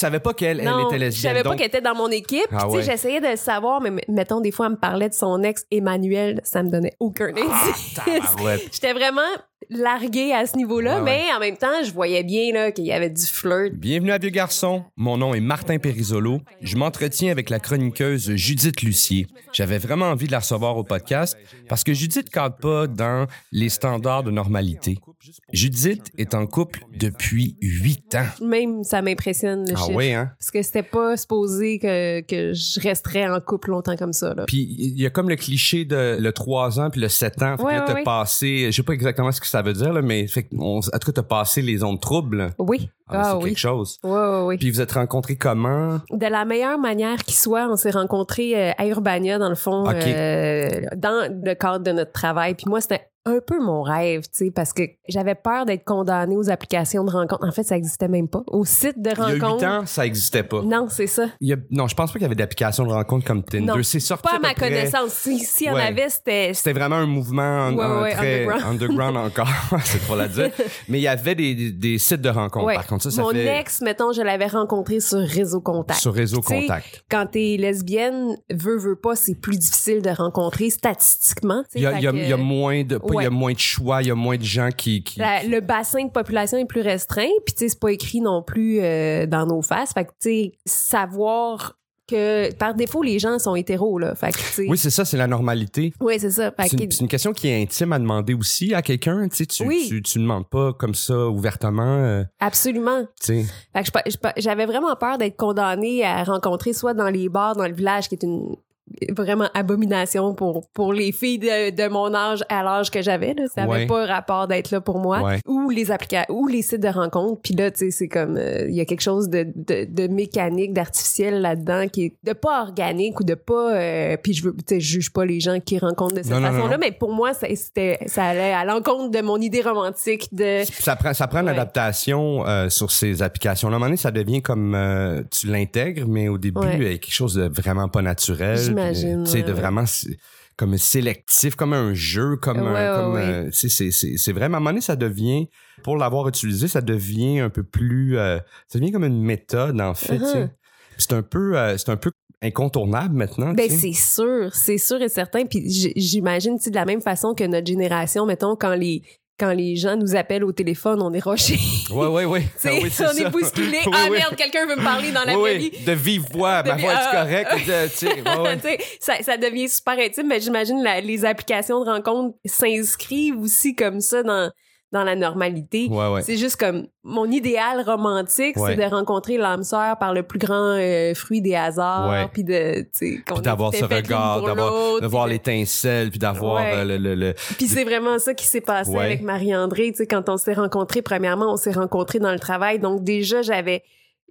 savais pas qu'elle elle était je lesbienne. savais pas qu'elle était dans mon équipe. Ah ouais. j'essayais de le savoir, mais mettons, des fois, elle me parlait de son ex Emmanuel, ça me donnait aucun indice. Ah. J'étais vraiment larguée à ce niveau-là, Ouais, mais en même temps, je voyais bien qu'il y avait du flirt. Bienvenue à Vieux Garçon. Mon nom est Martin Périsolo. Je m'entretiens avec la chroniqueuse Judith Lucier. J'avais vraiment envie de la recevoir au podcast parce que Judith cadre pas dans les standards de normalité. Judith est en couple depuis huit ans. Même, ça m'impressionne, le Ah chiffre. oui, hein? Parce que c'était pas supposé que, que je resterais en couple longtemps comme ça. Là. Puis il y a comme le cliché de le 3 ans puis le 7 ans. Fait Ouais, que là, passé, je sais pas exactement ce que ça veut dire, là, mais fait on- en tout cas, t'as passé les ondes troubles. Oui. Ah, Ah, c'est oui. quelque chose. Ouais, ouais, ouais. Puis vous êtes rencontrés comment? De la meilleure manière qui soit, on s'est rencontrés euh, à Urbania, dans le fond, euh, dans le cadre de notre travail. Puis moi, c'était un peu mon rêve, tu sais, parce que j'avais peur d'être condamnée aux applications de rencontres. En fait, ça existait même pas. Au site de Il y a huit rencontres. ans, ça existait pas. Non, c'est ça. Il y a- non, je pense pas qu'il y avait d'application de rencontre comme Tinder. C'est sorti Pas à ma près- connaissance. Si, si y en avait, c'était. C'était vraiment un mouvement en- Ouais, en ouais, très underground. underground encore, c'est pour la dire. Mais il y avait des, des, des sites de rencontres. Par contre, ça, ça Mon fait ex, mettons, je l'avais rencontré sur Réseau Contact. sur réseau contact. Quand t'es lesbienne, veux, veux pas, c'est plus difficile de rencontrer statistiquement. y y que- il y a moins de, pas, il y a moins de choix, il y a moins de gens qui, qui La- le bassin de population est plus restreint, puis tu sais, c'est pas écrit non plus euh, dans nos faces. Fait que tu sais, savoir que par défaut les gens sont hétéros là. Fait que tu sais, Oui, c'est ça, c'est la normalité. oui, c'est ça. C'est une, une question qui est intime à demander aussi à quelqu'un. Tu sais, tu, Oui. tu, tu demandes pas comme ça ouvertement. euh, absolument. j'avais vraiment peur d'être condamnée à rencontrer soit dans les bars dans le village qui est une vraiment abomination pour pour les filles de, de mon âge à l'âge que j'avais là. ça avait Ouais. pas rapport d'être là pour moi Ouais. ou les applica ou les sites de rencontres puis là tu sais c'est comme euh, il y a quelque chose de, de, de mécanique d'artificiel là-dedans qui est de pas organique ou de pas euh, puis je veux tu sais juge pas les gens qui rencontrent de cette Non, non, non, façon là non. mais pour moi ça c'était ça allait à l'encontre de mon idée romantique de Ça prend, ça prend une Ouais. adaptation euh, sur ces applications. À un moment donné, ça devient comme euh, tu l'intègres, mais au début, il y a quelque chose de vraiment pas naturel. J'imagine, Tu sais, de vraiment comme sélectif, comme un jeu, comme, Ouais, un- ouais, comme ouais. euh, c'est c'est vraiment à un moment donné, ça devient pour l'avoir utilisé, ça devient un peu plus, euh, ça devient comme une méthode en fait. Uh-huh. C'est un peu, euh, c'est un peu incontournable maintenant. Ben c'est sûr, c'est sûr et certain. Puis j'imagine, de la même façon que notre génération, mettons, quand les quand les gens nous appellent au téléphone, on est rochés. Ouais, ouais, ouais. Sais, Ah oui, c'est on est bousculé. Oui, ah oui. merde, quelqu'un veut me parler dans la Oui, oui, de vive voix, ma voix est correcte. ouais, ça, ça devient super intime, mais j'imagine les applications de rencontres s'inscrivent aussi comme ça dans, dans la normalité. Ouais, ouais. C'est juste comme mon idéal romantique, Ouais. c'est de rencontrer l'âme sœur par le plus grand euh, fruit des hasards, puis de, tu sais, d'avoir ce regard, d'avoir de voir l'étincelle, puis d'avoir euh, le, le, le- Puis c'est vraiment ça qui s'est passé avec Marie-André. Tu sais, quand on s'est rencontrés, premièrement, on s'est rencontrés dans le travail. Donc déjà, j'avais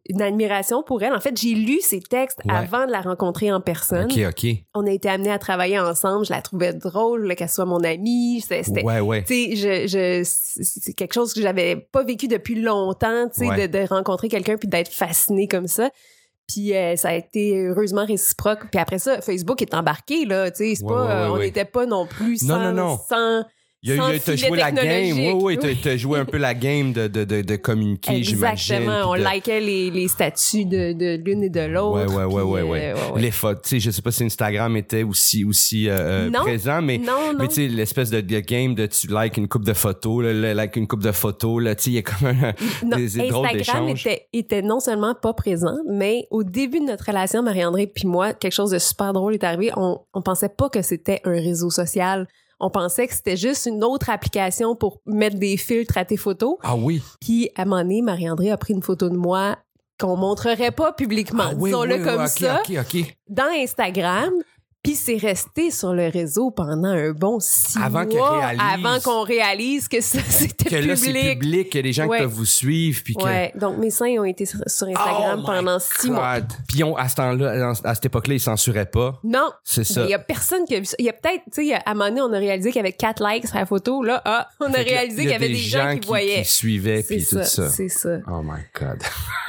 une admiration pour elle. En fait, j'ai lu ses textes Ouais. avant de la rencontrer en personne. OK, OK. On a été amenés à travailler ensemble. Je la trouvais drôle, qu'elle soit mon amie. C'était, Ouais, ouais. tu sais, je, je, c'est quelque chose que j'avais pas vécu depuis longtemps, tu sais, Ouais. de, de rencontrer quelqu'un puis d'être fasciné comme ça. Puis euh, ça a été heureusement réciproque. Puis après ça, Facebook est embarqué là, tu sais, c'est pas, euh, on n'était pas non plus Non, sans, non, non. sans Il y a, t'as joué la game. Oui, oui, t'as, Oui. t'as joué un peu la game de, de, de, de communiquer, j'imagine. Exactement. On de- likait les, les statuts de, de l'une et de l'autre. Ouais, ouais, ouais, puis, ouais, euh, ouais. ouais. Les photos, tu sais, je sais pas si Instagram était aussi, aussi euh, euh, Non. présent, mais, Non, non. mais tu sais, l'espèce de, game de tu likes une coupe de photos, là, le like une coupe de photos, là, tu sais, il y a comme un, Non, des, des drôles Instagram était, était non seulement pas présent, mais au début de notre relation, Marie-André puis moi, quelque chose de super drôle est arrivé. On, on pensait pas que c'était un réseau social. On pensait que c'était juste une autre application pour mettre des filtres à tes photos. Ah oui. Puis, à un moment donné, Marie-André a pris une photo de moi qu'on montrerait pas publiquement, Ah oui, disons-le oui, comme oui, ça, OK, OK. dans Instagram. Puis c'est resté sur le réseau pendant un bon six Avant mois, réalise. avant qu'on réalise que ça, c'était Que là, c'est public. a des gens Ouais. qui peuvent vous suivre, puis que... Ouais, donc mes seins ont été sur, Instagram Oh pendant six mois. God. Puis on, à ce temps-là, à cette époque-là, ils censuraient pas. Non, C'est ça. il y a personne qui a vu ça. Il y a peut-être, tu sais, à un moment donné, on a réalisé qu'il y avait quatre likes sur la photo. Là, ah, on a Fait que réalisé il qu'il y avait des gens qui, voyaient. qui suivaient, puis tout ça, c'est ça. Oh my God.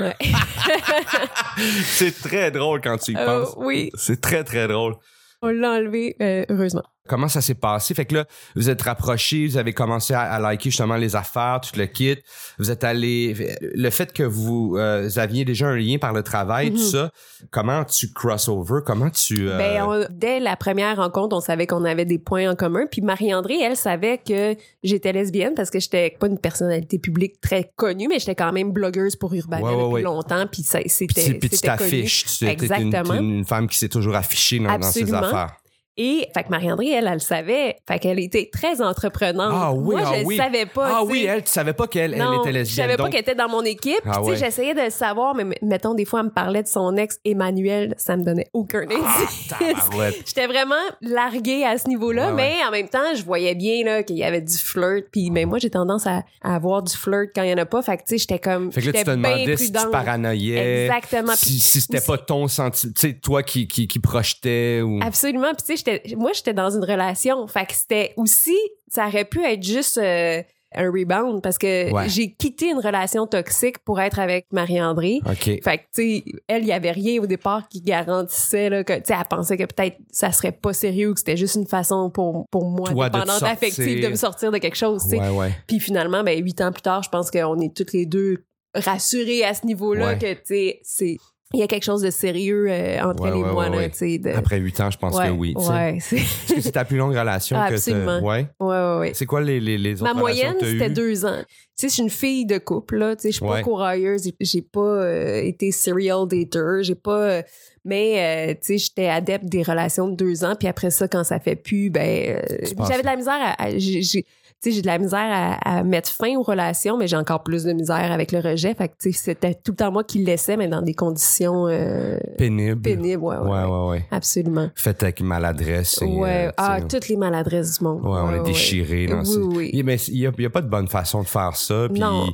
Ouais. c'est très drôle quand tu y Euh, penses. oui, C'est très, très drôle. On l'a enlevé, euh, heureusement. Comment ça s'est passé? Fait que là, vous êtes rapprochés, vous avez commencé à, à liker justement les affaires, tout le kit. Vous êtes allé... Le fait que vous, euh, aviez déjà un lien par le travail, tout Mhm. ça, comment tu crossover? Comment tu... euh, Ben, on- dès la première rencontre, on savait qu'on avait des points en commun. Puis Marie-André, elle savait que j'étais lesbienne parce que j'étais pas une personnalité publique très connue, mais j'étais quand même blogueuse pour Ouais, ouais, depuis ouais. longtemps. Puis c'était puis tu t'affiches. Tu es une, Exactement. une femme qui s'est toujours affichée dans, dans ses affaires. Et fait que Marie-André, elle, elle le savait. Fait qu'elle était très entreprenante. Ah oui, Moi, ah je oui. le savais pas. Ah oui, elle, tu savais pas qu'elle elle était Je lesbienne. savais pas qu'elle était dans mon équipe. Ah ouais. j'essayais de le savoir, mais mettons, des fois, elle me parlait de son ex Emmanuel, ça me donnait aucun Ah, indice. tabarouette. J'étais vraiment larguée à ce niveau-là, Ouais, mais en même temps, je voyais bien là, qu'il y avait du flirt. Puis, mais moi, j'ai tendance à, à avoir du flirt quand il y en a pas. Fait que, tu sais, j'étais comme. Fait que là, tu te demandais si tu paranoïais. Exactement. Si, si c'était pas ton sentiment, tu sais, toi qui, qui, qui projetais ou. Absolument. Puis tu sais, j'étais- moi, j'étais dans une relation. Fait que c'était aussi, ça aurait pu être juste euh, un rebound parce que Ouais. j'ai quitté une relation toxique pour être avec Marie-André. OK. Fait que, tu sais, elle, il y avait rien au départ qui garantissait, là, que, tu sais, elle pensait que peut-être ça serait pas sérieux ou que c'était juste une façon pour, pour moi, Toi, de te dépendante sortir. affective, de me sortir de quelque chose, tu sais. Ouais, ouais. Puis finalement, ben, huit ans plus tard, je pense qu'on est toutes les deux rassurées à ce niveau-là que, tu sais, c'est, il y a quelque chose de sérieux euh, entre Ouais, elle et ouais, moi, ouais, là, ouais. tu sais. de- Après huit ans, je pense que oui. c'est, Est-ce que c'est ta plus longue relation Ah, que absolument. Ouais. ouais, ouais, ouais. C'est quoi les, les, les autres Ma moyenne, c'était deux ans. Tu sais, je suis une fille de couple, là. Tu sais, je suis pas courailleuse. j'ai- J'ai pas euh, été serial dater. J'ai pas... mais, euh, tu sais, j'étais adepte des relations de deux ans. Puis après ça, quand ça fait plus, ben... euh, j'avais de la misère à... à- j'ai- j'ai- tu sais, j'ai de la misère à, à mettre fin aux relations, mais j'ai encore plus de misère avec le rejet. Fait que, tu sais, c'était tout le temps moi qui le laissais, mais dans des conditions euh, Pénible. pénibles. Ouais, ouais, Ouais, ouais. ouais. Absolument. Fait avec maladresse. Et, ouais. ah, toutes les maladresses du monde. Ouais, on est déchiré dans Oui, oui. Mais il y a, il y a pas de bonne façon de faire ça. Puis, Non.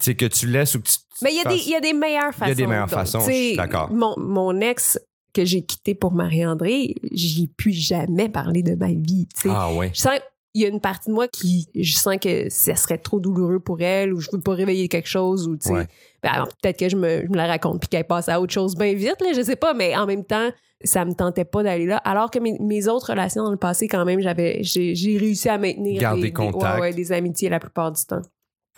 Tu sais, que tu laisses ou que tu. Mais il y, a des- il y a des meilleures façons. Il y a des meilleures donc, façons, je suis d'accord. Mon, mon ex que j'ai quitté pour Marie-André, j'y ai plus jamais parlé de ma vie. tu sais. Ah, ouais. Je sens il y a une partie de moi qui je sens que ça serait trop douloureux pour elle ou je veux pas réveiller quelque chose ou tu sais Ouais. ben, peut-être que je me, je me la raconte puis qu'elle passe à autre chose bien vite là je sais pas mais en même temps ça me tentait pas d'aller là alors que mes, mes autres relations dans le passé quand même j'avais j'ai réussi à maintenir Garder des, des- contact. ouais, ouais, des amitiés la plupart du temps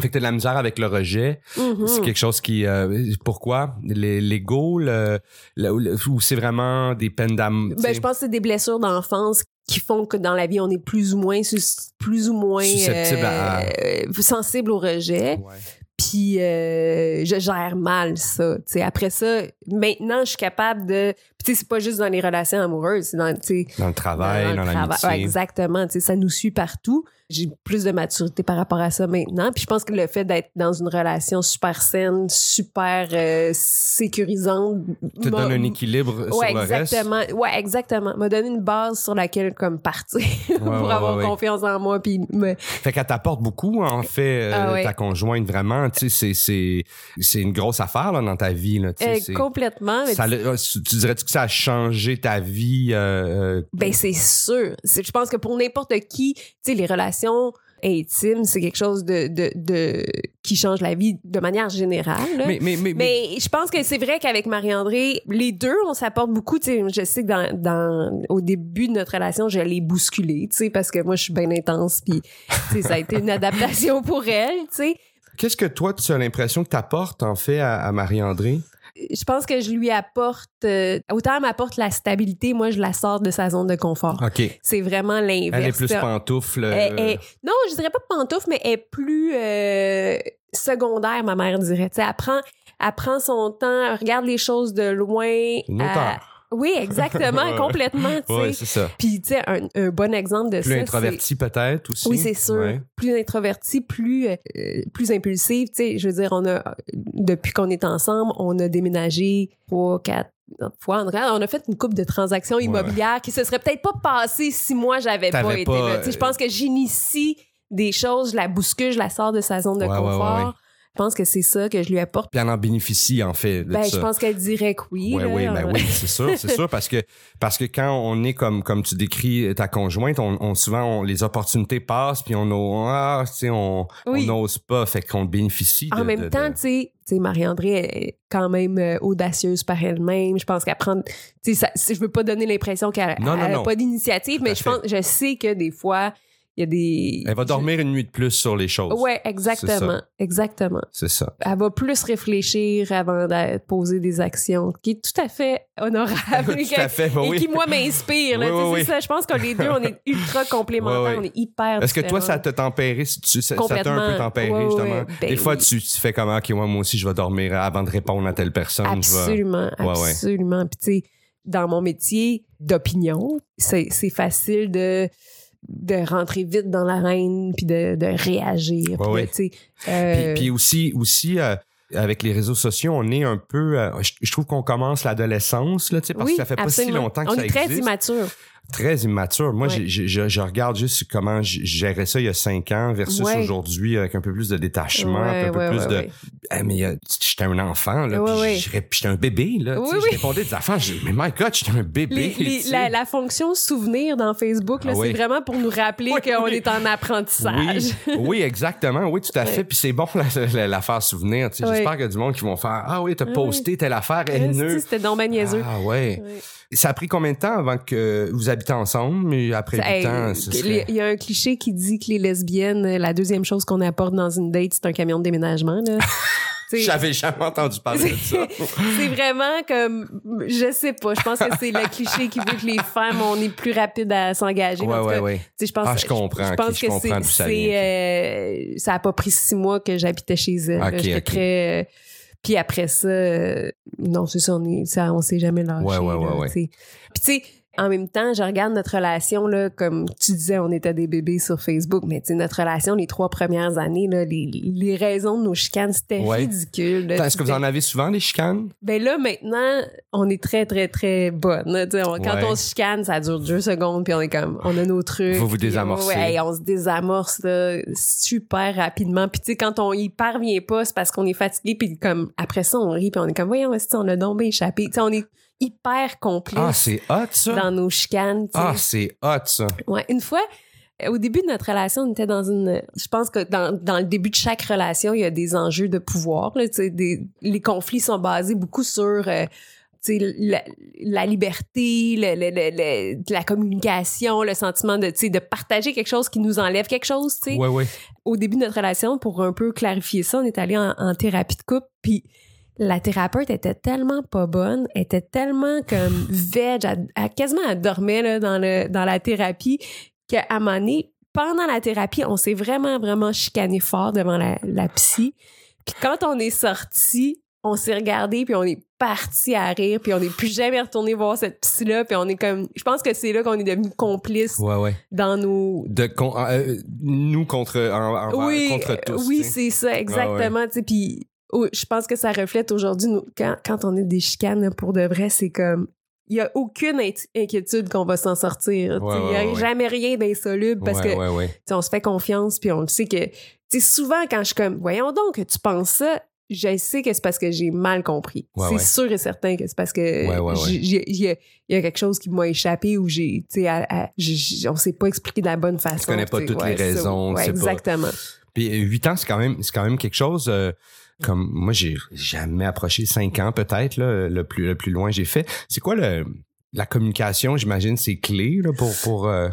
Fait que t'as de la misère avec le rejet. Mhm. C'est quelque chose qui. euh, pourquoi? Les- L'ego, le, le- le- ou c'est vraiment des peines d'amour? Ben, je pense que c'est des blessures d'enfance qui font que dans la vie, on est plus ou moins, sus- plus ou moins Susceptible à- euh, sensible au rejet. Ouais. Puis euh, je gère mal ça. tu sais. Après ça, maintenant, je suis capable de... Tu sais, c'est pas juste dans les relations amoureuses, c'est dans... Dans le travail, dans, le travail. l'amitié. Ouais, exactement. Tu sais, ça nous suit partout. J'ai plus de maturité par rapport à ça maintenant. Puis je pense que le fait d'être dans une relation super saine, super euh, sécurisante... te donne un équilibre sur Ouais, le reste? exactement. Ouais, exactement. M'a donné une base sur laquelle comme partir pour avoir confiance en moi puis me Fait qu'elle t'apporte beaucoup, en fait, euh, Ah ta conjointe, vraiment. Tu sais, c'est- une grosse affaire là, dans ta vie. Là, Euh, complètement. mais ça euh, tu dirais-tu que ça a changé ta vie? euh, euh, Ben c'est sûr. Je pense que pour n'importe qui, tu sais, les relations intimes, c'est quelque chose de, de, de qui change la vie de manière générale. mais, mais, mais, mais- Mais je pense que c'est vrai qu'avec Marie-André, les deux, on s'apporte beaucoup. Tu sais, je sais que dans, dans, au début de notre relation, je l'ai bousculée, tu sais, parce que moi, je suis bien intense, puis tu ça a été une adaptation pour elle, tu sais. qu'est-ce que toi, tu as l'impression que t'apportes, en fait, à, à Marie-André? Je pense que je lui apporte... euh, autant elle m'apporte la stabilité, moi, je la sors de sa zone de confort. OK. C'est vraiment l'inverse. Elle est plus pantoufle. Euh, elle- non, je dirais pas pantoufle, mais elle est plus euh, secondaire, ma mère dirait. Tu sais, elle prend, elle prend son temps, elle regarde les choses de loin. une auteure. Oui, exactement, complètement. tu sais. Ouais, c'est ça. Puis, tu sais, un, un bon exemple de Plus ça. introverti, peut-être, aussi. Oui, c'est sûr. Ouais. Plus introverti, plus, euh, plus impulsif. Tu sais, je veux dire, on a, depuis qu'on est ensemble, on a déménagé trois, quatre fois. On a fait une coupe de transactions immobilières qui se serait peut-être pas passées si moi j'avais pas été pas, là. Tu sais, je pense que j'initie des choses, je la bouscule, je la sors de sa zone de ouais, confort. Je pense que c'est ça que je lui apporte. Puis elle en bénéficie, en fait. ben, je pense qu'elle dirait que oui. Oui, oui, ben oui, c'est sûr, c'est sûr, parce que, parce que quand on est comme, comme tu décris ta conjointe, on, souvent, les opportunités passent, puis on, ah, on, n'ose pas, fait qu'on bénéficie. en même temps, tu sais, Marie-André est quand même euh, audacieuse par elle-même. Je pense qu'elle prend. Tu sais, je veux pas donner l'impression qu'elle n'a pas d'initiative, mais je pense, je sais que des fois, il y a des. Elle va dormir une nuit de plus sur les choses. Ouais, exactement. Exactement. C'est ça. Elle va plus réfléchir avant de poser des actions, qui est tout à fait honorable. tout à fait, bah et qui, moi, m'inspire. Oui, c'est ça. Je pense que les deux, on est ultra complémentaires. on est hyper Est-ce que toi, ça t'a tempéré? Ça t'a un peu tempéré, justement? Ben des fois, tu, tu, fais comment? OK, moi, moi aussi, je vais dormir avant de répondre à telle personne. Absolument. Absolument. Puis, tu sais, dans mon métier d'opinion, c'est facile de de rentrer vite dans l'arène puis de, de réagir. Euh, puis, aussi, aussi euh, avec les réseaux sociaux, on est un peu. Euh, je, trouve qu'on commence l'adolescence, là, parce que ça fait pas si longtemps que on ça existe. On est très immature très immature. Moi, je, regarde juste comment je gérais ça il y a cinq ans versus aujourd'hui avec un peu plus de détachement, un peu plus de. Eh, mais j'étais un enfant, là, j'étais un bébé, là. je répondais des affaires, mais my God, j'étais un bébé. la, fonction souvenir dans Facebook, là, ah c'est vraiment pour nous rappeler qu'on est en apprentissage. Oui, exactement. Oui, tout à fait. Puis c'est bon l'affaire souvenir. J'espère qu'il y a du monde qui vont faire Ah oui, t'as posté telle affaire haineuse. C'était niaiseux. Ah ouais. Ça a pris combien de temps avant que vous habitez ensemble, mais après le temps, Il y a un cliché qui dit que les lesbiennes, la deuxième chose qu'on apporte dans une date, c'est un camion de déménagement. J'avais jamais entendu parler de ça. c'est vraiment comme, je sais pas, je pense que c'est le cliché qui veut que les femmes, on est plus rapide à s'engager. Ouais, ouais, ouais. Je pense, ah, je comprends. Je pense que c'est, euh, ça a pas pris six mois que j'habitais chez elle. Très, puis après ça, euh, non, c'est ça, on est, ça, on s'est jamais lâché. Ouais, ouais, ouais, ouais. Puis tu sais, en même temps, je regarde notre relation, là, comme tu disais, on était des bébés sur Facebook, mais notre relation, les trois premières années, là, les, les raisons de nos chicanes, c'était ridicule. Est-ce que vous en avez souvent, des chicanes? Ben là, maintenant, on est très, très, très bonnes. quand on se chicane, ça dure deux secondes, puis on est comme, on a nos trucs. Vous vous désamorcez. Ouais, on se désamorce là, super rapidement. Puis tu sais, quand on y parvient pas, c'est parce qu'on est fatigué, puis comme, après ça, on rit, puis on est comme, voyons, on a bien échappé? Tu sais, on est hyper complices. Ah, c'est hot, ça. Dans nos chicanes. Ah, c'est hot, ça. Ouais, une fois, euh, au début de notre relation, on était dans une. Je pense que dans, dans le début de chaque relation, il y a des enjeux de pouvoir. Là, des, les conflits sont basés beaucoup sur. Euh, la, la, liberté, le, le, la communication, le sentiment de, de partager quelque chose qui nous enlève quelque chose. Ouais, ouais. Au début de notre relation, pour un peu clarifier ça, on est allé en, en thérapie de couple, puis la thérapeute était tellement pas bonne, était tellement comme veg, elle, quasiment elle dormait là, dans, le, dans la thérapie qu'à un moment donné, pendant la thérapie, on s'est vraiment, vraiment chicané fort devant la, la psy. Puis quand on est sorti, on s'est regardé puis on est parti à rire puis on n'est plus jamais retourné voir cette psy là puis on est comme je pense que c'est là qu'on est devenu complices dans nos de euh, nous contre oui, contre tous oui c'est ça exactement tu je pense que ça reflète aujourd'hui, quand, quand, on est des chicanes, pour de vrai, c'est comme, il n'y a aucune inquiétude qu'on va s'en sortir. Il n'y a jamais rien d'insoluble parce que on se fait confiance puis on le sait que souvent quand je suis comme voyons donc tu penses ça je sais que c'est parce que j'ai mal compris. c'est sûr et certain que c'est parce que il y, a quelque chose qui m'a échappé ou j'ai tu sais on s'est pas expliqué de la bonne façon. Tu connais pas toutes les raisons. exactement. Puis huit ans c'est quand même c'est quand même quelque chose euh, comme moi j'ai jamais approché cinq ans peut-être le plus le plus loin j'ai fait. C'est quoi le la communication j'imagine c'est clé là, pour pour euh,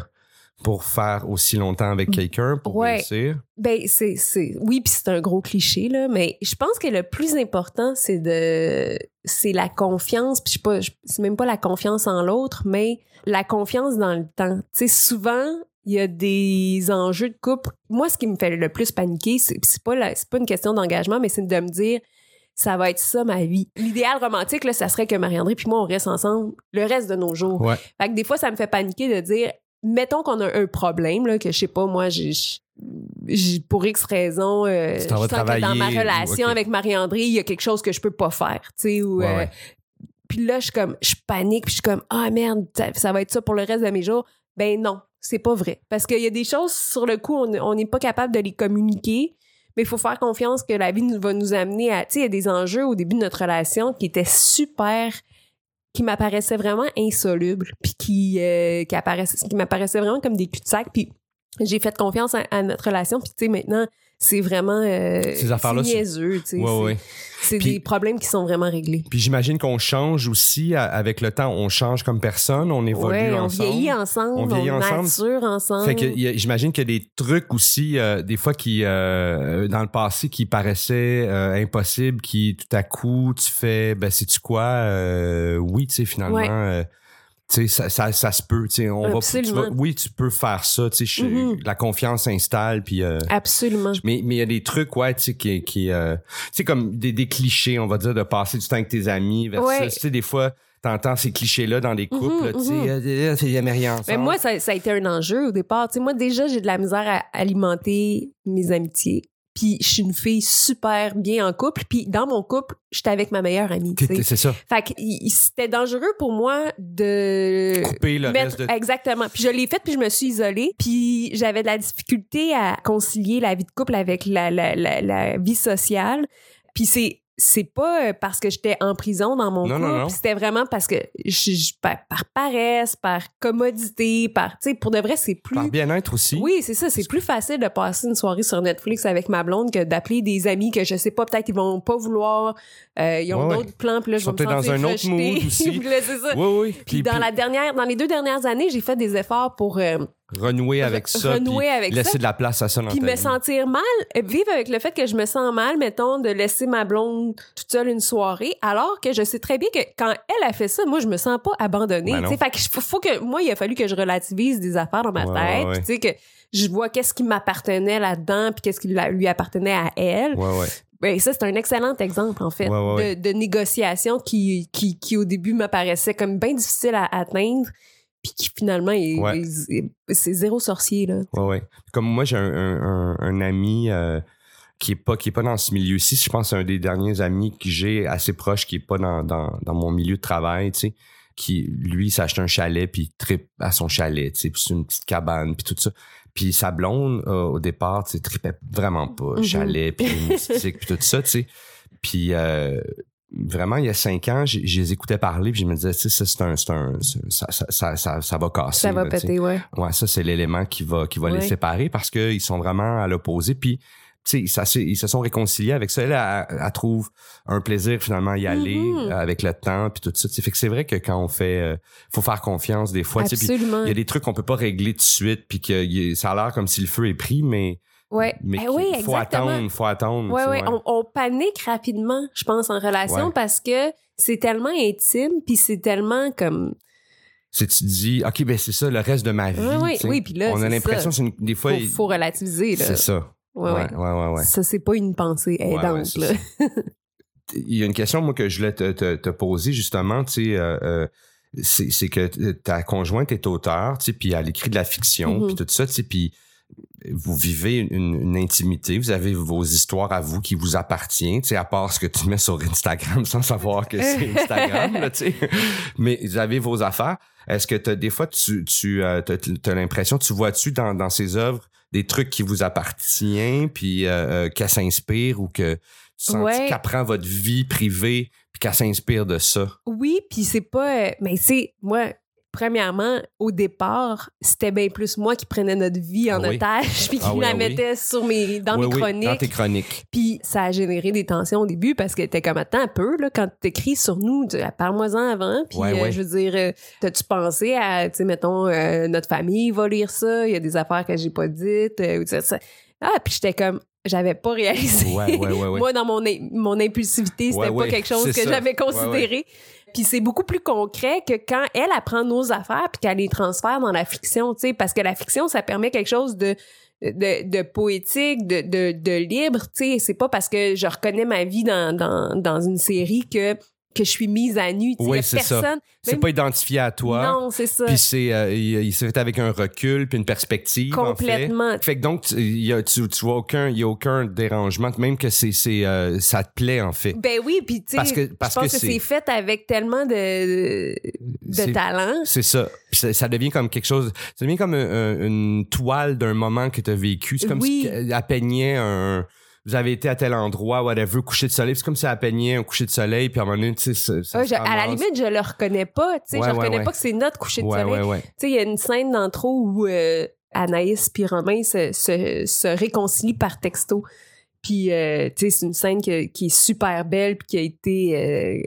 pour faire aussi longtemps avec quelqu'un pour réussir? Ben c'est c'est oui puis c'est un gros cliché là mais je pense que le plus important c'est de c'est la confiance puis je sais pas c'est même pas la confiance en l'autre mais la confiance dans le temps. Tu sais souvent il y a des enjeux de couple. Moi, ce qui me fait le plus paniquer, c'est, pas, pas une question d'engagement, mais c'est de me dire, ça va être ça ma vie. L'idéal romantique, là, ça serait que Marie-André puis moi, on reste ensemble le reste de nos jours. Fait que des fois, ça me fait paniquer de dire, mettons qu'on a un problème, là, que je sais pas, moi, j'ai, pour X raison, euh, je sens que dans ma relation avec Marie-André, il y a quelque chose que je peux pas faire, tu sais, ou... Euh, puis là, je suis comme, je panique, puis je suis comme, ah merde, ça va être ça pour le reste de mes jours. Ben non, c'est pas vrai. Parce qu'il y a des choses, sur le coup, on n'est pas capable de les communiquer, Mais il faut faire confiance que la vie va nous amener à, tu sais, il y a des enjeux au début de notre relation qui étaient super qui m'apparaissaient vraiment insolubles, puis qui, euh, m'apparaissaient vraiment comme des cul-de-sac. Puis j'ai fait confiance à, notre relation, puis tu sais, maintenant, c'est vraiment euh, Ces affaires-là, c'est- niaiseux. Ouais, ouais. des problèmes qui sont vraiment réglés. Puis j'imagine qu'on change aussi à- avec le temps. On change comme personne, on évolue Ouais, on ensemble. vieillit ensemble, On on, vieillit ensemble. mature ensemble. Fait que j'imagine qu'il y a des trucs aussi, euh, des fois qui, euh, dans le passé, qui paraissaient euh, impossibles, qui tout à coup, tu fais, ben, sais-tu quoi, oui, tu sais, finalement, tu sais, ça, ça, ça se peut, tu sais, on va, tu vas- oui, tu peux faire ça, tu sais, je- Mhm. la confiance s'installe, puis... euh, Absolument. mais mais il y a des trucs ouais tu sais qui qui euh, tu sais comme des, des clichés on va dire de passer du temps avec tes amis versus Ouais. tu sais des fois t'entends ces clichés là dans des couples Mhm, là, tu sais mhm. euh, euh, c'est jamais rien Mais ensemble. moi, ça, ça a été un enjeu au départ. Tu sais, moi, déjà, j'ai de la misère à alimenter mes amitiés. Puis, je suis une fille super bien en couple. Puis, dans mon couple, j'étais avec ma meilleure amie. c'est ça Fait que c'était dangereux pour moi de couper le mettre reste de exactement. Puis je l'ai fait puis je me suis isolée. Puis j'avais de la difficulté à concilier la vie de couple avec la la, la, la vie sociale. Puis c'est c'est pas euh, parce que j'étais en prison dans mon couple, c'était vraiment parce que je, je- par, par paresse, par commodité, par tu sais pour de vrai c'est plus par bien-être aussi oui, c'est ça. C'est plus facile de passer une soirée sur Netflix avec ma blonde que d'appeler des amis que je sais pas, peut-être ils vont pas vouloir. euh, ils ont Ouais, d'autres plans, puis là, je vais me peut-être dans sentir un autre rejetée. mood aussi. Puis là, c'est ça. oui oui Puis dans la dernière, dans les deux dernières années, j'ai fait des efforts pour euh, renouer avec ça renouer puis avec laisser ça. de la place à ça dans puis me sentir mal, euh, vivre avec le fait que je me sens mal, mettons, de laisser ma blonde toute seule une soirée, alors que je sais très bien que quand elle a fait ça, moi, je me sens pas abandonnée. Ben fait que faut, faut que moi, il a fallu que je relativise des affaires dans ma Ouais, tête, ouais, tu sais que je vois qu'est-ce qui m'appartenait là-dedans, puis qu'est-ce qui lui appartenait à elle. Ben, ça, c'est un excellent exemple, en fait. De, de négociation qui, qui, qui, au début, m'apparaissait comme bien difficile à atteindre, puis qui finalement, est, Ouais. est- c'est zéro sorcier, là. Ouais, ouais. Comme moi, j'ai un, un, un- un ami euh, qui est pas qui est pas dans ce milieu-ci. Je pense que c'est un des derniers amis que j'ai assez proche qui est pas dans, dans, dans mon milieu de travail, tu sais. Qui, lui, s'achète un chalet, puis il tripe à son chalet, tu sais, puis c'est une petite cabane, puis tout ça. Puis sa blonde, euh, au départ, tu sais, tripait vraiment pas. Mhm. Chalet, puis puis tout ça, tu sais. Puis euh, vraiment, il y a cinq ans, je je les écoutais parler, puis je me disais, tu sais, ça, c'est un... c'est un ça, ça, ça, ça, va casser. Ça va là, péter, ouais. Ouais, ça, c'est l'élément qui va, qui va les séparer parce qu'ils sont vraiment à l'opposé. Puis, tu sais, ils se sont réconciliés avec ça. Elle, elle, elle trouve un plaisir finalement à y aller Mhm. euh, avec le temps puis tout ça. Tu sais, Fait que c'est vrai que quand on fait, euh, faut faire confiance des fois. tu sais, puis Absolument. Il y a des trucs qu'on peut pas régler tout de suite puis que ça a l'air comme si le feu est pris, mais Ouais. mais Eh oui, faut exactement. attendre, faut attendre. Ouais, ouais. On, on panique rapidement, je pense, en relation Ouais. parce que c'est tellement intime, puis c'est tellement comme. C'est tu dis, ok, ben c'est ça le reste de ma vie. Sais. Oui, puis là, on a l'impression, une- des fois, Faut, faut relativiser, là. c'est ça. Ouais, ouais. ouais, ouais. Ça, c'est pas une pensée aidante, là. il y a une question moi que je voulais te, te, te poser justement tu sais euh, euh, c'est que ta conjointe est auteur tu sais puis elle écrit de la fiction puis tout ça tu sais puis vous vivez une, une intimité, vous avez vos histoires à vous qui vous appartiennent, tu sais, à part ce que tu mets sur Instagram sans savoir que c'est Instagram, là, tu sais. Mais vous avez vos affaires. Est-ce que t'as, des fois, tu, tu as l'impression, tu vois-tu dans, dans ces œuvres des trucs qui vous appartiennent, puis euh, euh, qu'elle s'inspire ou que tu sens Ouais. qu'elle prend votre vie privée, puis qu'elle s'inspire de ça? Oui, puis c'est pas. euh, mais c'est. Moi, premièrement, au départ, c'était bien plus moi qui prenais notre vie en Ah oui. otage, puis qui Ah oui, la ah oui. mettais sur mes, dans mes chroniques. dans tes chroniques. Puis ça a généré des tensions au début parce que t'es comme attends un peu là quand t'écris sur nous, parle-moi-en avant. Puis euh, je veux dire, euh, t'as-tu pensé à, tu sais, mettons euh, notre famille va lire ça, il y a des affaires que j'ai pas dites, ou tu sais, ça. Ah puis j'étais comme j'avais pas réalisé. Ouais, ouais, ouais, ouais. Moi dans mon mon impulsivité, c'était pas quelque chose que j'avais considéré. Puis c'est beaucoup plus concret que quand elle apprend nos affaires puis qu'elle les transfère dans la fiction, tu sais, parce que la fiction, ça permet quelque chose de de, de poétique, de, de, de libre, tu sais, c'est pas parce que je reconnais ma vie dans, dans, dans une série que que je suis mise à nu, tu sais, Oui, c'est ça. personne. C'est même- pas identifié à toi. Non, c'est ça. Puis c'est, euh, il, il s'est fait avec un recul puis une perspective. en fait. Complètement. Fait que donc, y a, tu, tu vois aucun, il y a aucun dérangement, même que c'est, c'est, euh, ça te plaît en fait. Ben oui, puis tu Parce sais, que- parce je pense que que, c'est- c'est fait avec tellement de, de C'est- talent. C'est ça. Puis ça. ça devient comme quelque chose, ça devient comme un- un- une toile d'un moment que tu as vécu. C'est comme Oui. si elle peignait un, vous avez été à tel endroit, whatever, coucher de soleil. C'est comme si elle peignait un coucher de soleil, puis à un moment donné, tu sais, ça, ça Ouais, se je- à la limite, je le reconnais pas. Tu sais, Ouais, je reconnais ouais. pas que c'est notre coucher de soleil. Tu sais, il y a une scène d'intro où euh, Anaïs puis Romain se, se, se réconcilient par texto. Puis, euh, tu sais, c'est une scène que- qui est super belle puis qui a été... euh,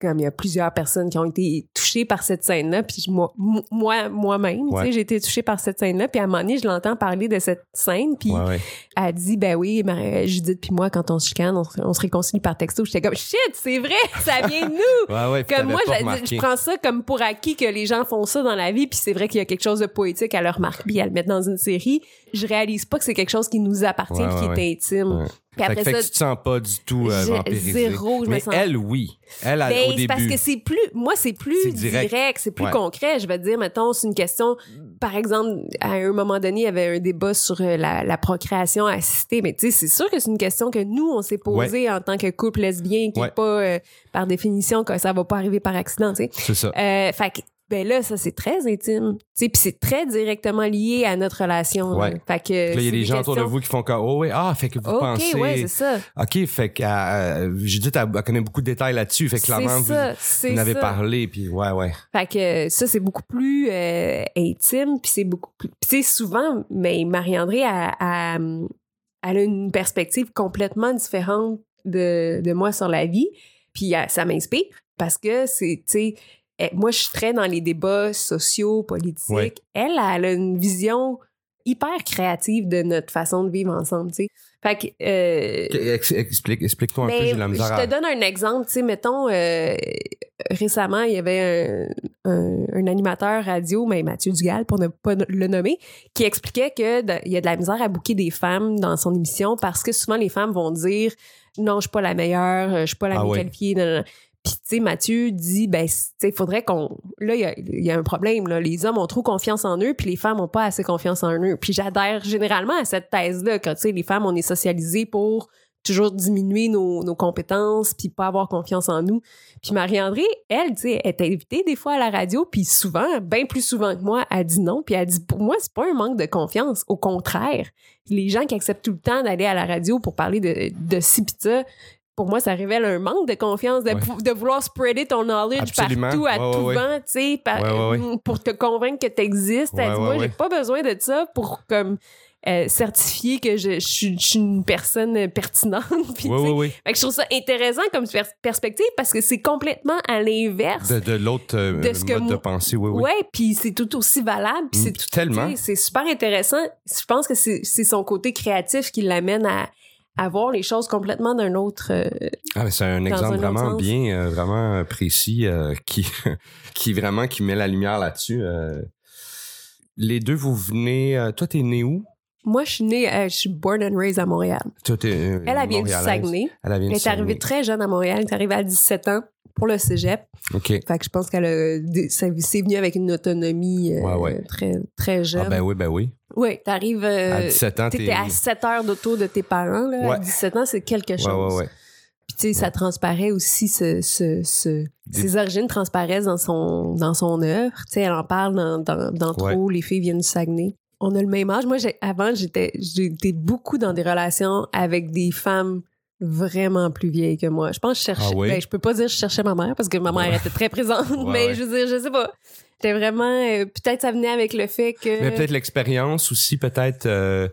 comme il y a plusieurs personnes qui ont été touchées par cette scène-là, puis moi, moi, moi-même, tu sais, j'ai été touchée par cette scène-là, puis à un moment donné, je l'entends parler de cette scène, puis Ouais, ouais. elle dit, ben oui, Marie- Judith puis moi, quand on se chicane, on, se- on se réconcilie par texto. J'étais comme, shit, c'est vrai, ça vient de nous! Ouais, ouais, puis Comme moi, je, prends ça comme pour acquis que les gens font ça dans la vie, puis c'est vrai qu'il y a quelque chose de poétique à leur marque, puis à le mettre dans une série. Je réalise pas que c'est quelque chose qui nous appartient, puis qui est intime. Puis après fait ça, que tu te sens pas du tout euh, j'ai vampirisé. zéro, je me Mais sens- elle, oui. Elle, elle, ben, au c'est début. parce que c'est plus, moi, c'est plus direct, c'est plus Ouais. concret. Je vais te dire, mettons, c'est une question, par exemple, à un moment donné, il y avait un débat sur euh, la, la procréation assistée, mais tu sais, c'est sûr que c'est une question que nous, on s'est posée en tant que couple lesbien, qui Ouais. est pas, euh, par définition, que ça va pas arriver par accident, tu sais. C'est ça. Euh, fait que, ben là, ça, c'est très intime. Tu sais, puis c'est très directement lié à notre relation. Ouais. Fait que. Il y a c'est des gens autour de questions- vous qui font comme, oh oui, ah, fait que vous OK, pensez. ouais, c'est ça. OK, fait que euh, Judith, elle, elle connaît beaucoup de détails là-dessus. Fait que C'est clairement, vous, ça, vous c'est en avez ça. parlé, puis ouais, ouais. Fait que ça, c'est beaucoup plus euh, intime, puis c'est beaucoup plus... Puis tu sais, souvent, mais Marie-André, a, a- elle a une perspective complètement différente de, de moi sur la vie, puis euh, ça m'inspire, parce que c'est, tu sais, moi, je suis très dans les débats sociaux, politiques. Ouais. Elle, elle a une vision hyper créative de notre façon de vivre ensemble, tu sais. Fait que... euh, Ex- explique, explique-toi un peu, mais j'ai de la misère je à... te donne un exemple, tu sais, mettons, euh, récemment, il y avait un, un- un animateur radio, mais Mathieu Dugal, pour ne pas le nommer, qui expliquait que de- il y a de la misère à bouquer des femmes dans son émission parce que souvent les femmes vont dire non, je suis pas la meilleure, euh, je suis pas la Ah mieux ouais. qualifiée. Puis, tu sais, Mathieu dit, ben, tu sais, faudrait qu'on. Là, il y a, un problème. Les hommes ont trop confiance en eux, puis les femmes ont pas assez confiance en eux. Puis, j'adhère généralement à cette thèse-là, quand, tu sais, les femmes, on est socialisées pour toujours diminuer nos, compétences, puis pas avoir confiance en nous. Puis, Marie-André, elle, tu sais, est invitée des fois à la radio, puis souvent, bien plus souvent que moi, elle dit non, puis elle dit, pour moi, c'est pas un manque de confiance. Au contraire, les gens qui acceptent tout le temps d'aller à la radio pour parler de, de ci ça, pour moi, ça révèle un manque de confiance, de, Ouais. pou- de vouloir spreader ton knowledge Absolument. partout, à Ouais, tout ouais, vent, tu sais, par- pour te convaincre que tu existes. Moi, j'ai pas besoin de ça pour comme euh, certifier que je, je suis- je suis une personne pertinente. Puis, fait que je trouve ça intéressant comme pers- perspective parce que c'est complètement à l'inverse. De, de l'autre euh, De ce que mode de pensée, oui, oui. Ouais, puis c'est tout aussi valable. puis Mm, c'est tout- tellement. C'est super intéressant. Je pense que c'est son côté créatif qui l'amène à, à voir les choses complètement d'un autre. euh, Ah, mais c'est un exemple un vraiment bien, euh, vraiment précis, euh, qui, qui vraiment qui met la lumière là-dessus. Les deux, vous venez. toi, t'es né où? Moi, je suis née, je suis born and raised à Montréal. Toi, t'es, Elle, elle vient du. Saguenay. Elle, vient est arrivée très jeune à Montréal. Elle est arrivée à 17 ans pour le cégep. OK. Fait que je pense qu'elle c'est venu avec une autonomie euh, Ouais, ouais. très, très jeune. Ah, ben oui, ben oui. Oui, t'arrives. euh, à 17 ans, t'es. À 7 heures d'auto de tes parents. Là, À Ouais. 17 ans, c'est quelque chose. Puis tu sais, ça transparaît aussi, ce, ce, ce- ses origines transparaissent dans son, dans son œuvre. Tu sais, elle en parle dans, dans, dans. Trop, les filles viennent du Saguenay. On a le même âge. Moi, avant, j'étais j'étais beaucoup dans des relations avec des femmes vraiment plus vieilles que moi. Je pense que je cherchais... Ah oui? ben, je peux pas dire que je cherchais ma mère parce que ma mère Ouais. était très présente, Ouais, mais ouais. je veux dire, je sais pas. J'étais vraiment... euh, peut-être ça venait avec le fait que... Mais peut-être l'expérience aussi, peut-être. euh,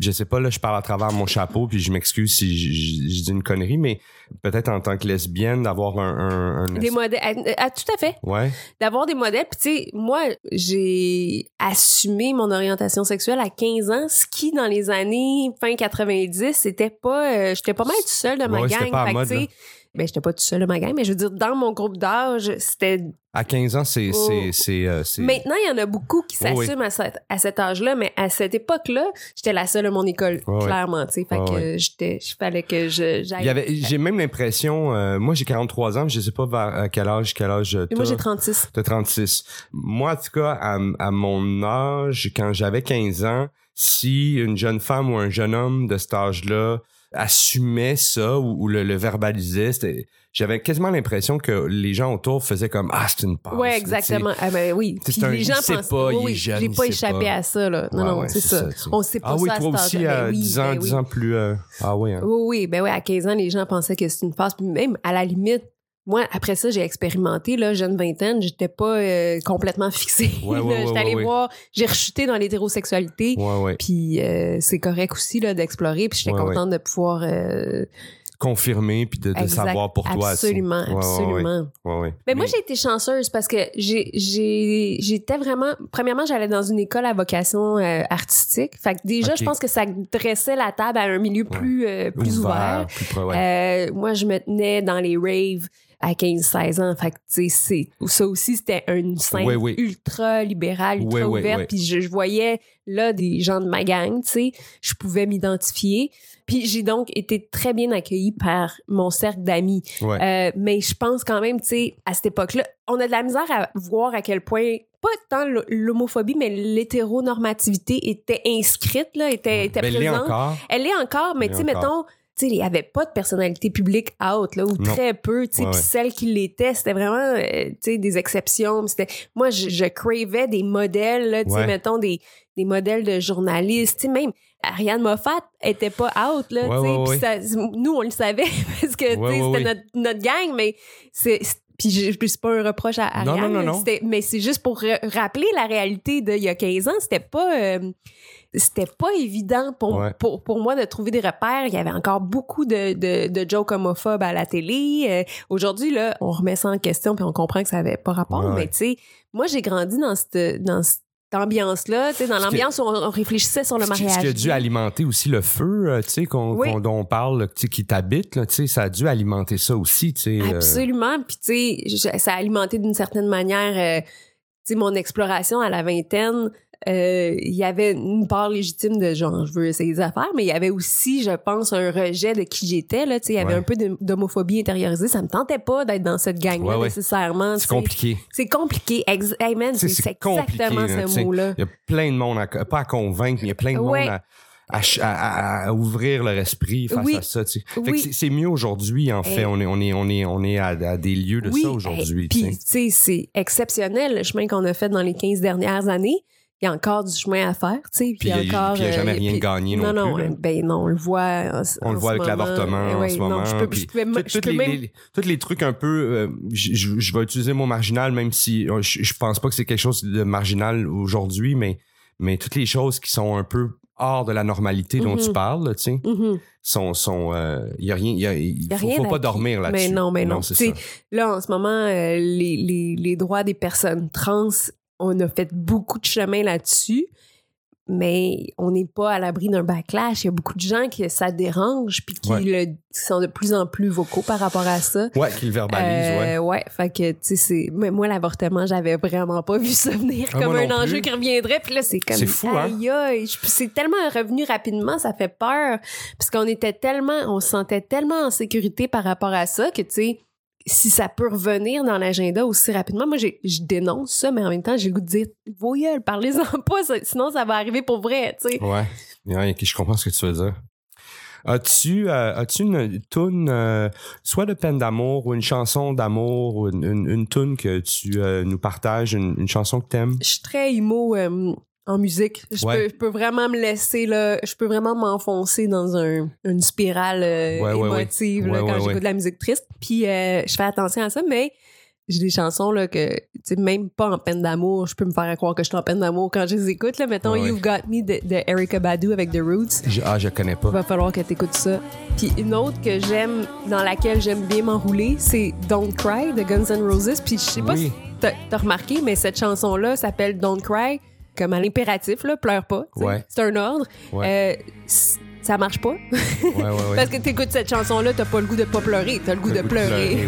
je sais pas, là, je parle à travers mon chapeau, puis je m'excuse si je, dis une connerie, mais peut-être en tant que lesbienne, d'avoir un. un, un- Des modèles... ah, ah, tout à fait. Ouais. d'avoir des modèles. Puis, tu sais, moi, j'ai assumé mon orientation sexuelle à 15 ans, ce qui, dans les années fin 90, c'était pas... euh, j'étais pas mal tout seul de ma Ouais, gang. pas Fait mode. Ben, j'étais pas tout seul de ma gang, mais je veux dire, dans mon groupe d'âge, c'était... À 15 ans, c'est. Oh. c'est, c'est, euh, Maintenant, il y en a beaucoup qui Oui, oui. s'assument à, cet- à cet âge-là, mais à cette époque-là, j'étais la seule de mon école, clairement, tu sais. Fait Ouais, que j'étais... Il fallait que je, j'aille... J'ai même l'impression, euh, moi j'ai 43 ans, je sais pas vers à quel âge, quel âge moi, j'ai 36. T'as 36. Moi, en tout cas, à, à mon âge, quand j'avais 15 ans, si une jeune femme ou un jeune homme de cet âge-là assumait ça ou, ou le, le verbalisait, j'avais quasiment l'impression que les gens autour faisaient comme ah c'est une passe. Là, exactement. Ah ben oui. C'est Puis un- les gens pensent pas, oui, oui, j'ai pas échappé pas. à ça là. Non Ouais, non, ouais, c'est ça. On sait pas Ah oui, ça à toi cet aussi, âge-là. à Ben oui, 10 ans, ben 10 oui. ans plus. euh, Ah oui. hein. Oui, oui, ben oui, à 15 ans, les gens pensaient que c'était une. Puis même, à la limite, moi, après ça, j'ai expérimenté, là, jeune vingtaine, j'étais pas euh, complètement fixée. Ouais, j'étais allée ouais, voir, j'ai rechuté dans l'hétérosexualité. Puis euh, c'est correct aussi là d'explorer. Puis j'étais contente de pouvoir euh, Confirmer puis de, de exact- savoir pour toi. Absolument, absolument. Mais moi, j'ai été chanceuse parce que j'ai, j'ai, j'étais vraiment. Premièrement, j'allais dans une école à vocation euh, artistique. Fait que déjà, je pense que ça dressait la table à un milieu plus, euh, plus ouvert. plus. Euh, moi, je me tenais dans les raves à 15-16 ans. Fait que, tu sais, ça aussi, c'était une scène Oui, oui. ultra libérale, ultra Oui, ouverte. Puis je, je voyais là des gens de ma gang, tu sais. Je pouvais m'identifier. Puis j'ai donc été très bien accueillie par mon cercle d'amis. Euh, mais je pense quand même, tu sais, à cette époque-là, on a de la misère à voir à quel point, pas tant l'homophobie, mais l'hétéronormativité était inscrite, là, était, était Ben, elle l'est présente. encore. Elle est encore, mais tu sais, l'est mettons. Tu sais, il n'y avait pas de personnalité publique out, là, ou Non. très peu, tu sais, Ouais, puis ouais. celles qui l'étaient, c'était vraiment, euh, tu sais, des exceptions. C'était, moi, je, je cravais des modèles, là, tu sais, Ouais. mettons, des, des modèles de journalistes, tu sais, même Ariane Moffat était pas out, là, tu sais, nous, on le savait, parce que, tu sais, c'était notre, notre gang, mais c'est... puis c'est pas un reproche à Ariane, non, non, là, non. c'était- mais c'est juste pour rappeler la réalité d'il y a 15 ans, c'était pas... euh, c'était pas évident pour, Ouais. pour, pour moi de trouver des repères. Il y avait encore beaucoup de, de, de jokes homophobes à la télé. Euh, Aujourd'hui, là, on remet ça en question puis on comprend que ça avait pas rapport. Ouais. Mais tu sais, moi, j'ai grandi dans cette, dans cette ambiance-là, dans l'ambiance où on, réfléchissait sur le mariage. Ce qui a dû alimenter aussi le feu, euh, tu sais, qu'on, Oui. qu'on- dont on parle, qui t'habite, tu sais, ça a dû alimenter ça aussi, tu sais. euh, Absolument. Puis, tu sais, ça a alimenté d'une certaine manière, euh, tu sais, mon exploration à la vingtaine. Euh, Il y avait une part légitime de genre, je veux essayer des affaires, mais il y avait aussi, je pense, un rejet de qui j'étais. Là, tu sais, il y avait Ouais. un peu d'homophobie intériorisée. Ça me tentait pas d'être dans cette gang-là Ouais, ouais. nécessairement. c'est compliqué. C'est compliqué. Ex hey c'est exactement là, ce sais. mot-là. Il y a plein de monde, à, pas à convaincre, mais il y a plein de monde à, à ch- à- à- à ouvrir leur esprit face Oui. à ça. tu sais. Oui. c'est- mieux aujourd'hui, en fait. Hey. On est, on est, on est, on est à, à des lieux de oui, ça aujourd'hui. hey, Puis, tu sais, c'est exceptionnel le chemin qu'on a fait dans les 15 dernières années. Il y a encore du chemin à faire, tu sais. Puis il y a- jamais euh, rien puis- gagné non non, plus. Non, ben non, on le voit. en- On le voit avec l'avortement en ce non, moment. tous les trucs un peu, euh, je, vais utiliser mon marginal, même si euh, je, pense pas que c'est quelque chose de marginal aujourd'hui, mais, mais toutes les choses qui sont un peu hors de la normalité dont tu parles, là, tu sais, Mhm. sont, sont, euh, y a rien, y a, il Y a faut, rien faut pas dormir là-dessus. Mais non, mais non. c'est Tu sais, ça. Là, en ce moment, euh, les, les, les droits des personnes trans, on a fait beaucoup de chemin là-dessus, mais on n'est pas à l'abri d'un backlash. Il y a beaucoup de gens qui ça dérange, puis qui Ouais. le- qui sont de plus en plus vocaux par rapport à ça. Ouais, qu'il verbalise, ouais. Euh, ouais, fait que, tu sais, c'est. Mais moi, l'avortement, j'avais vraiment pas vu ça venir Ah, comme un enjeu plus. qui reviendrait. Puis là, c'est comme. C'est fou, hein? C'est tellement revenu rapidement, ça fait peur. Parce qu'on était tellement. On se sentait tellement en sécurité par rapport à ça que, tu sais, si ça peut revenir dans l'agenda aussi rapidement, moi, j'ai- je dénonce ça, mais en même temps, j'ai le goût de dire, voyez, parlez-en pas, sinon ça va arriver pour vrai, tu sais. Ouais. Ouais, je comprends ce que tu veux dire. As-tu euh, as-tu une tune euh, soit de peine d'amour ou une chanson d'amour ou une, une, une tune que tu euh, nous partages, une, une chanson que t'aimes? je suis très emo euh, en musique. Je, Ouais. peux, je peux vraiment me laisser, là, je peux vraiment m'enfoncer dans un, une spirale euh, Ouais, ouais, ouais. émotive là, quand j'écoute de la musique triste. Puis euh, je fais attention à ça, mais j'ai des chansons là, que, tu sais, même pas en peine d'amour, je peux me faire croire que je suis en peine d'amour quand je les écoute. Là. Mettons. You've Got Me de, de Erykah Badu avec The Roots. Je- ah, je connais pas. Il va falloir que tu écoutes ça. Puis une autre que j'aime, dans laquelle j'aime bien m'enrouler, c'est Don't Cry de Guns N' Roses. Puis je sais pas si t'as as remarqué, mais cette chanson-là s'appelle Don't Cry, comme à l'impératif, là, pleure pas. Ouais. C'est un ordre. Ouais. Euh, ça marche pas. Ouais. Parce que t'écoutes cette chanson-là, t'as pas le goût de pas pleurer, t'as le goût de goût pleurer.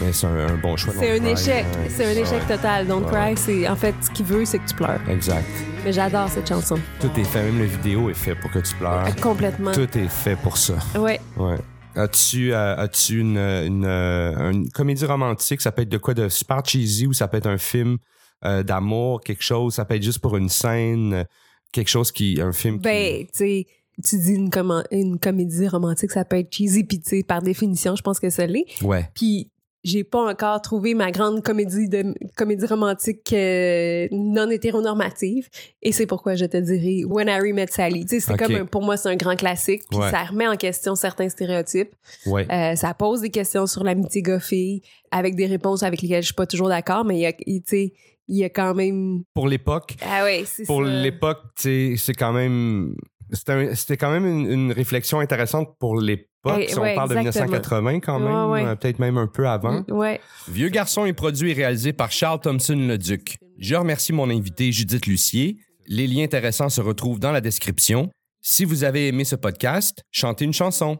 Mais c'est un, un bon choix. C'est un Cry, échec. C'est un échec total. Don't. Cry, c'est en fait ce qu'il veut, c'est que tu pleures. Exact. Mais j'adore cette chanson. Tout est fait, même la vidéo est fait pour que tu pleures. Complètement. Tout est fait pour ça. Ouais. Ouais. As-tu euh, as-tu une, une, euh, une comédie romantique, ça peut être de quoi de super cheesy ou ça peut être un film euh, d'amour, quelque chose, ça peut être juste pour une scène, quelque chose qui un film qui Ben, tu sais, tu dis une, une comédie romantique, ça peut être cheesy, puis tu sais, par définition, je pense que ça l'est. Ouais. Puis j'ai pas encore trouvé ma grande comédie de comédie romantique euh, non hétéronormative et c'est pourquoi je te dirais When Harry Met Sally. Tu sais, c'est comme un- pour moi c'est un grand classique puis Ouais. ça remet en question certains stéréotypes. Ouais. Euh, ça pose des questions sur l'amitié gars-fille avec des réponses avec lesquelles je suis pas toujours d'accord, mais il y a, tu sais, il y a quand même Pour l'époque, ah ouais c'est pour ça. l'époque, tu sais, c'est quand même. C'était un- C'était quand même une, une réflexion intéressante pour l'époque. Ouais, si on parle de exactement. 1980 quand même, Ouais, ouais. peut-être même un peu avant. Mm, Ouais. Vieux garçon est produit et réalisé par Charles Thompson Leduc. Je remercie mon invité Judith Lucier. Les liens intéressants se retrouvent dans la description. Si vous avez aimé ce podcast, chantez une chanson.